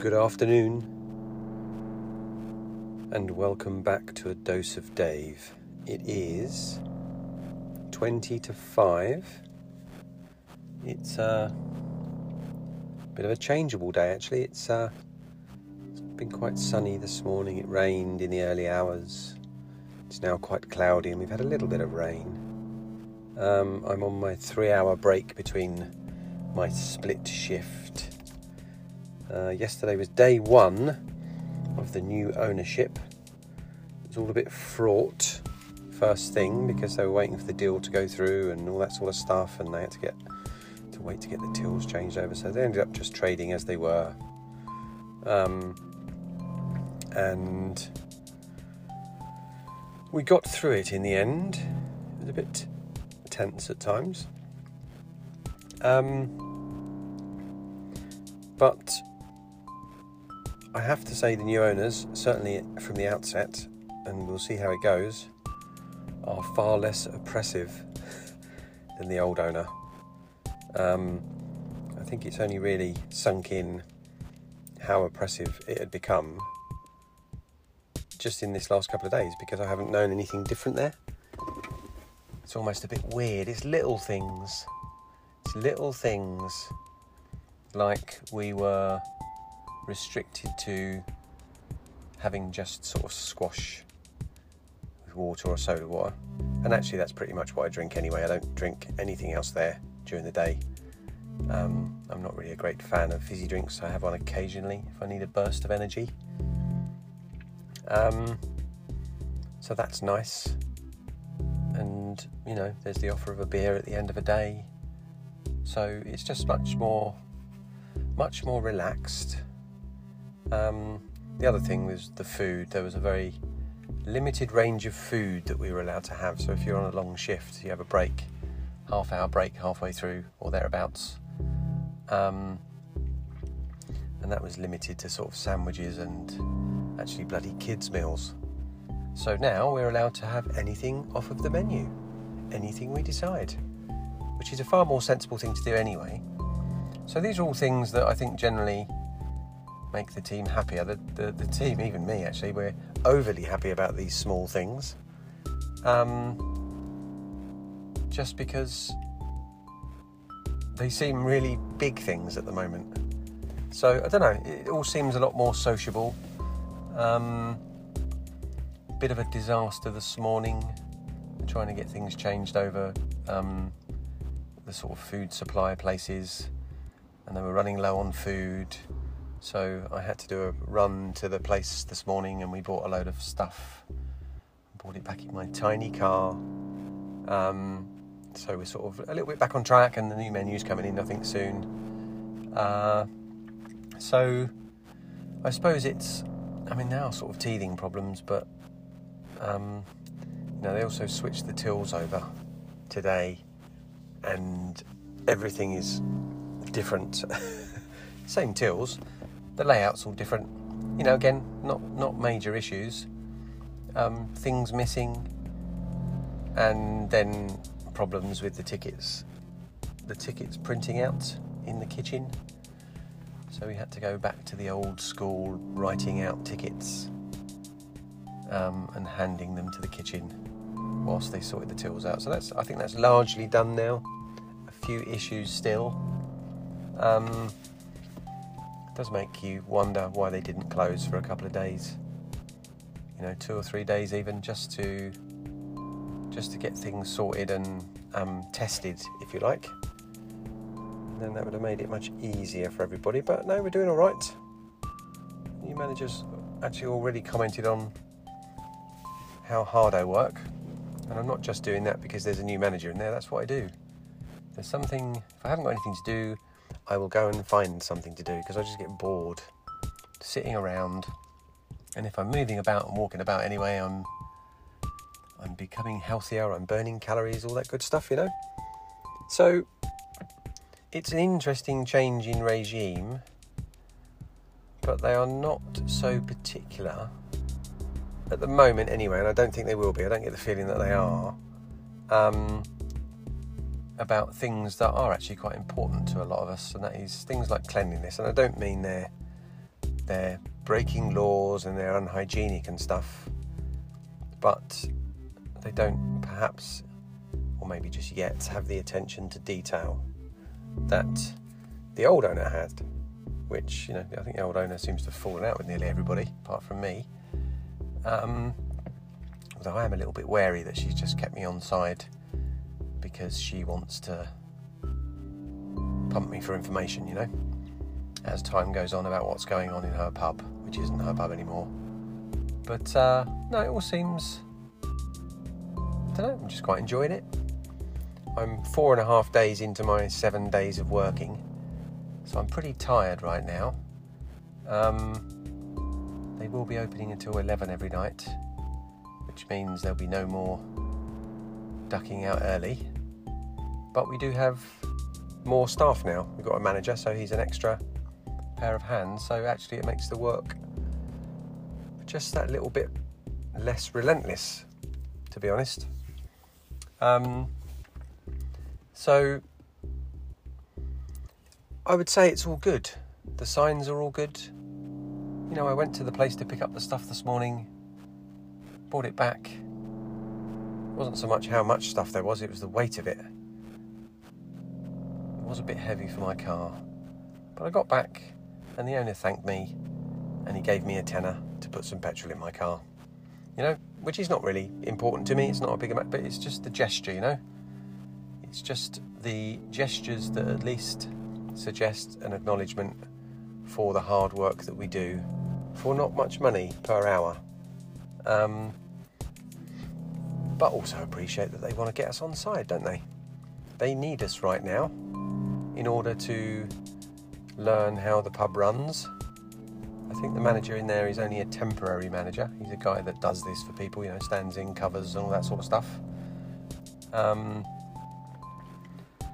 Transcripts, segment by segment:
Good afternoon, and welcome back to a dose of Dave. It is 20 to 5. It's a bit of a changeable day, actually. It's, uh, it's been quite sunny this morning. It rained in the early hours. It's now quite cloudy, and we've had a little bit of rain. Um, I'm on my three hour break between my split shift uh, yesterday was day one of the new ownership. It was all a bit fraught first thing because they were waiting for the deal to go through and all that sort of stuff, and they had to get to wait to get the tills changed over. So they ended up just trading as they were, um, and we got through it in the end. It was a bit tense at times. Um, but I have to say the new owners, certainly from the outset, and we'll see how it goes, are far less oppressive than the old owner. Um, I think it's only really sunk in how oppressive it had become just in this last couple of days because I haven't known anything different there. It's almost a bit weird. It's little things. It's little things like we were restricted to having just sort of squash with water or soda water. And actually, that's pretty much what I drink anyway. I don't drink anything else there during the day. Um, I'm not really a great fan of fizzy drinks. I have one occasionally if I need a burst of energy. Um, so that's nice. And, you know, there's the offer of a beer at the end of a day. So it's just much more, much more relaxed um, the other thing was the food. There was a very limited range of food that we were allowed to have. So if you're on a long shift, you have a break, half hour break halfway through or thereabouts. Um, and that was limited to sort of sandwiches and actually bloody kids' meals. So now we're allowed to have anything off of the menu, anything we decide, which is a far more sensible thing to do anyway. So these are all things that I think generally make the team happier. The, the, the team, even me actually, we're overly happy about these small things. Um, just because they seem really big things at the moment. So I don't know, it all seems a lot more sociable. Um, bit of a disaster this morning, trying to get things changed over um, the sort of food supply places, and they were running low on food. So I had to do a run to the place this morning and we bought a load of stuff. Bought it back in my tiny car. Um, so we're sort of a little bit back on track and the new menu's coming in, I think, soon. Uh, so I suppose it's, I mean, now sort of teething problems, but um, you know, they also switched the tills over today and everything is different. Same tills, the layout's all different. You know, again, not not major issues. Um, things missing, and then problems with the tickets. The tickets printing out in the kitchen. So we had to go back to the old school writing out tickets um, and handing them to the kitchen whilst they sorted the tills out. So that's I think that's largely done now. A few issues still. Um, does make you wonder why they didn't close for a couple of days. You know, two or three days even, just to just to get things sorted and um, tested, if you like. And then that would have made it much easier for everybody. But no, we're doing all right. New managers actually already commented on how hard I work, and I'm not just doing that because there's a new manager in there. That's what I do. There's something. If I haven't got anything to do, I will go and find something to do because I just get bored sitting around. And if I'm moving about and walking about anyway, I'm I'm becoming healthier, I'm burning calories, all that good stuff, you know. So it's an interesting change in regime, but they are not so particular at the moment anyway, and I don't think they will be. I don't get the feeling that they are. Um, about things that are actually quite important to a lot of us, and that is things like cleanliness. And I don't mean they're they're breaking laws and they're unhygienic and stuff, but they don't perhaps, or maybe just yet, have the attention to detail that the old owner had, which, you know, I think the old owner seems to have fallen out with nearly everybody, apart from me. Um, although I am a little bit wary that she's just kept me on side because she wants to pump me for information, you know, as time goes on about what's going on in her pub, which isn't her pub anymore. But uh, no, it all seems. I don't know, I'm just quite enjoying it. I'm four and a half days into my seven days of working, so I'm pretty tired right now. Um, they will be opening until 11 every night, which means there'll be no more ducking out early. But we do have more staff now. We've got a manager, so he's an extra pair of hands. So actually, it makes the work just that little bit less relentless, to be honest. Um, so I would say it's all good. The signs are all good. You know, I went to the place to pick up the stuff this morning, brought it back. Wasn't so much how much stuff there was, it was the weight of it. it was a bit heavy for my car. But I got back and the owner thanked me and he gave me a tenner to put some petrol in my car. You know, which is not really important to me, it's not a big amount, but it's just the gesture, you know? It's just the gestures that at least suggest an acknowledgement for the hard work that we do for not much money per hour. Um, but also appreciate that they want to get us on side, don't they? They need us right now in order to learn how the pub runs. I think the manager in there is only a temporary manager. He's a guy that does this for people, you know, stands in covers and all that sort of stuff. Um,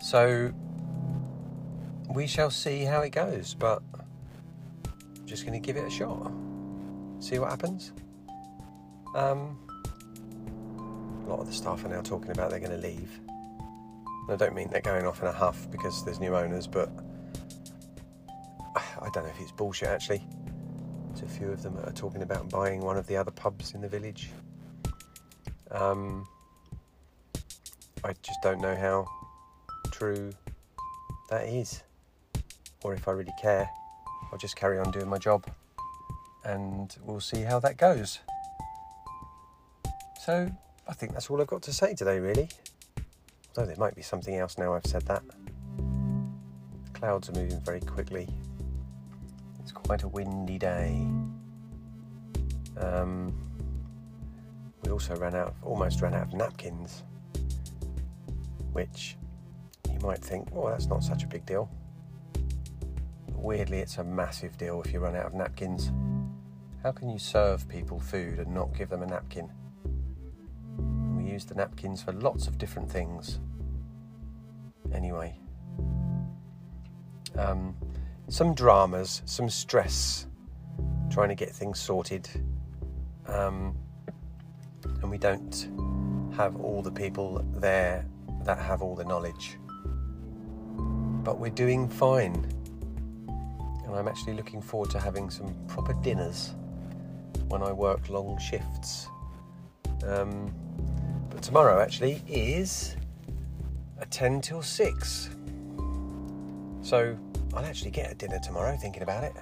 so we shall see how it goes, but I'm just going to give it a shot, see what happens. Um, lot of the staff are now talking about they're going to leave. I don't mean they're going off in a huff because there's new owners, but I don't know if it's bullshit actually. There's a few of them that are talking about buying one of the other pubs in the village. Um, I just don't know how true that is, or if I really care. I'll just carry on doing my job and we'll see how that goes. So, I think that's all I've got to say today, really. Although there might be something else now I've said that. The clouds are moving very quickly. It's quite a windy day. Um, we also ran out, of, almost ran out of napkins, which you might think, well, that's not such a big deal. But weirdly, it's a massive deal if you run out of napkins. How can you serve people food and not give them a napkin? Use the napkins for lots of different things. Anyway, um, some dramas, some stress, trying to get things sorted, um, and we don't have all the people there that have all the knowledge. But we're doing fine, and I'm actually looking forward to having some proper dinners when I work long shifts. Um, tomorrow actually is a 10 till 6. So I'll actually get a dinner tomorrow thinking about it.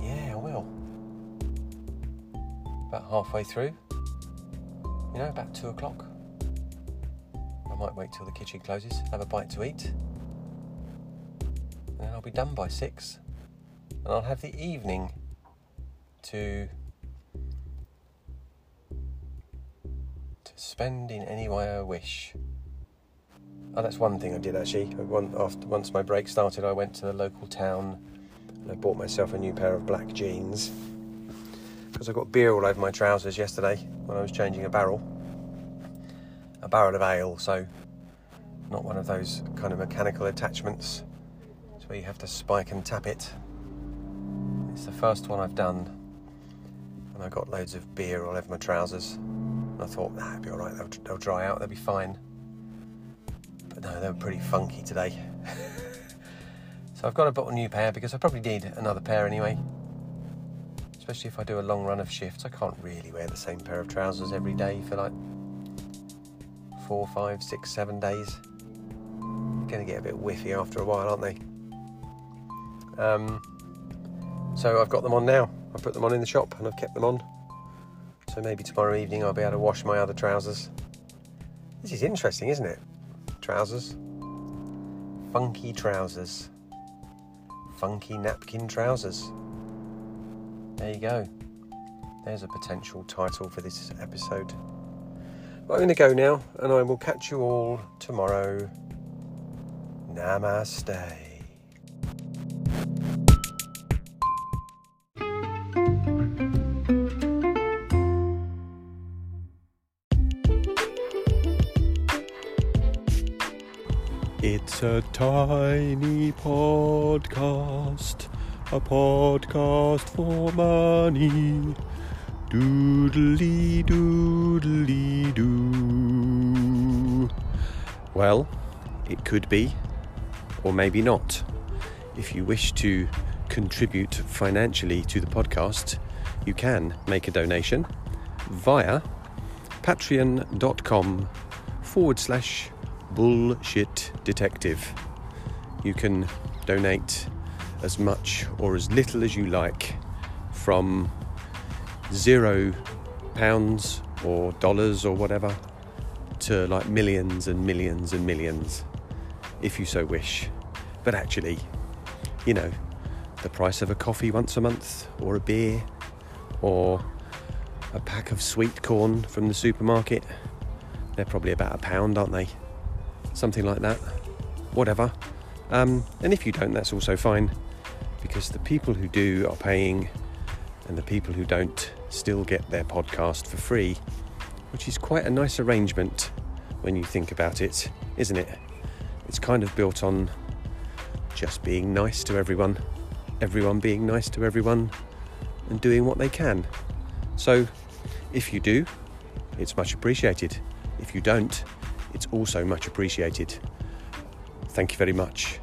Yeah, I will. About halfway through. You know, about 2 o'clock. I might wait till the kitchen closes, have a bite to eat. And then I'll be done by 6. And I'll have the evening to spend in any way I wish. Oh, that's one thing I did actually. One, after, once my break started, I went to the local town and I bought myself a new pair of black jeans because I got beer all over my trousers yesterday when I was changing a barrel. A barrel of ale, so not one of those kind of mechanical attachments. It's where you have to spike and tap it. It's the first one I've done, and I got loads of beer all over my trousers. I thought, nah, it'll be alright, they'll, they'll dry out, they'll be fine. But no, they were pretty funky today. So I've got to bought a new pair because I probably need another pair anyway. Especially if I do a long run of shifts. I can't really wear the same pair of trousers every day for like four, five, six, seven days. They're Going to get a bit whiffy after a while, aren't they? Um, so I've got them on now. I put them on in the shop and I've kept them on. So maybe tomorrow evening I'll be able to wash my other trousers. This is interesting, isn't it? Trousers. Funky trousers. Funky napkin trousers. There you go. There's a potential title for this episode. But I'm going to go now and I will catch you all tomorrow. Namaste. It's a tiny podcast, a podcast for money. Doodly doodly doo. Well, it could be, or maybe not. If you wish to contribute financially to the podcast, you can make a donation via patreon.com forward slash bullshit detective. You can donate as much or as little as you like from zero pounds or dollars or whatever to like millions and millions and millions if you so wish. But actually, you know, the price of a coffee once a month or a beer or a pack of sweet corn from the supermarket, they're probably about a pound, aren't they? Something like that. Whatever. Um, and if you don't, that's also fine because the people who do are paying and the people who don't still get their podcast for free, which is quite a nice arrangement when you think about it, isn't it? It's kind of built on just being nice to everyone, everyone being nice to everyone, and doing what they can. So, if you do, it's much appreciated. If you don't, it's also much appreciated. Thank you very much.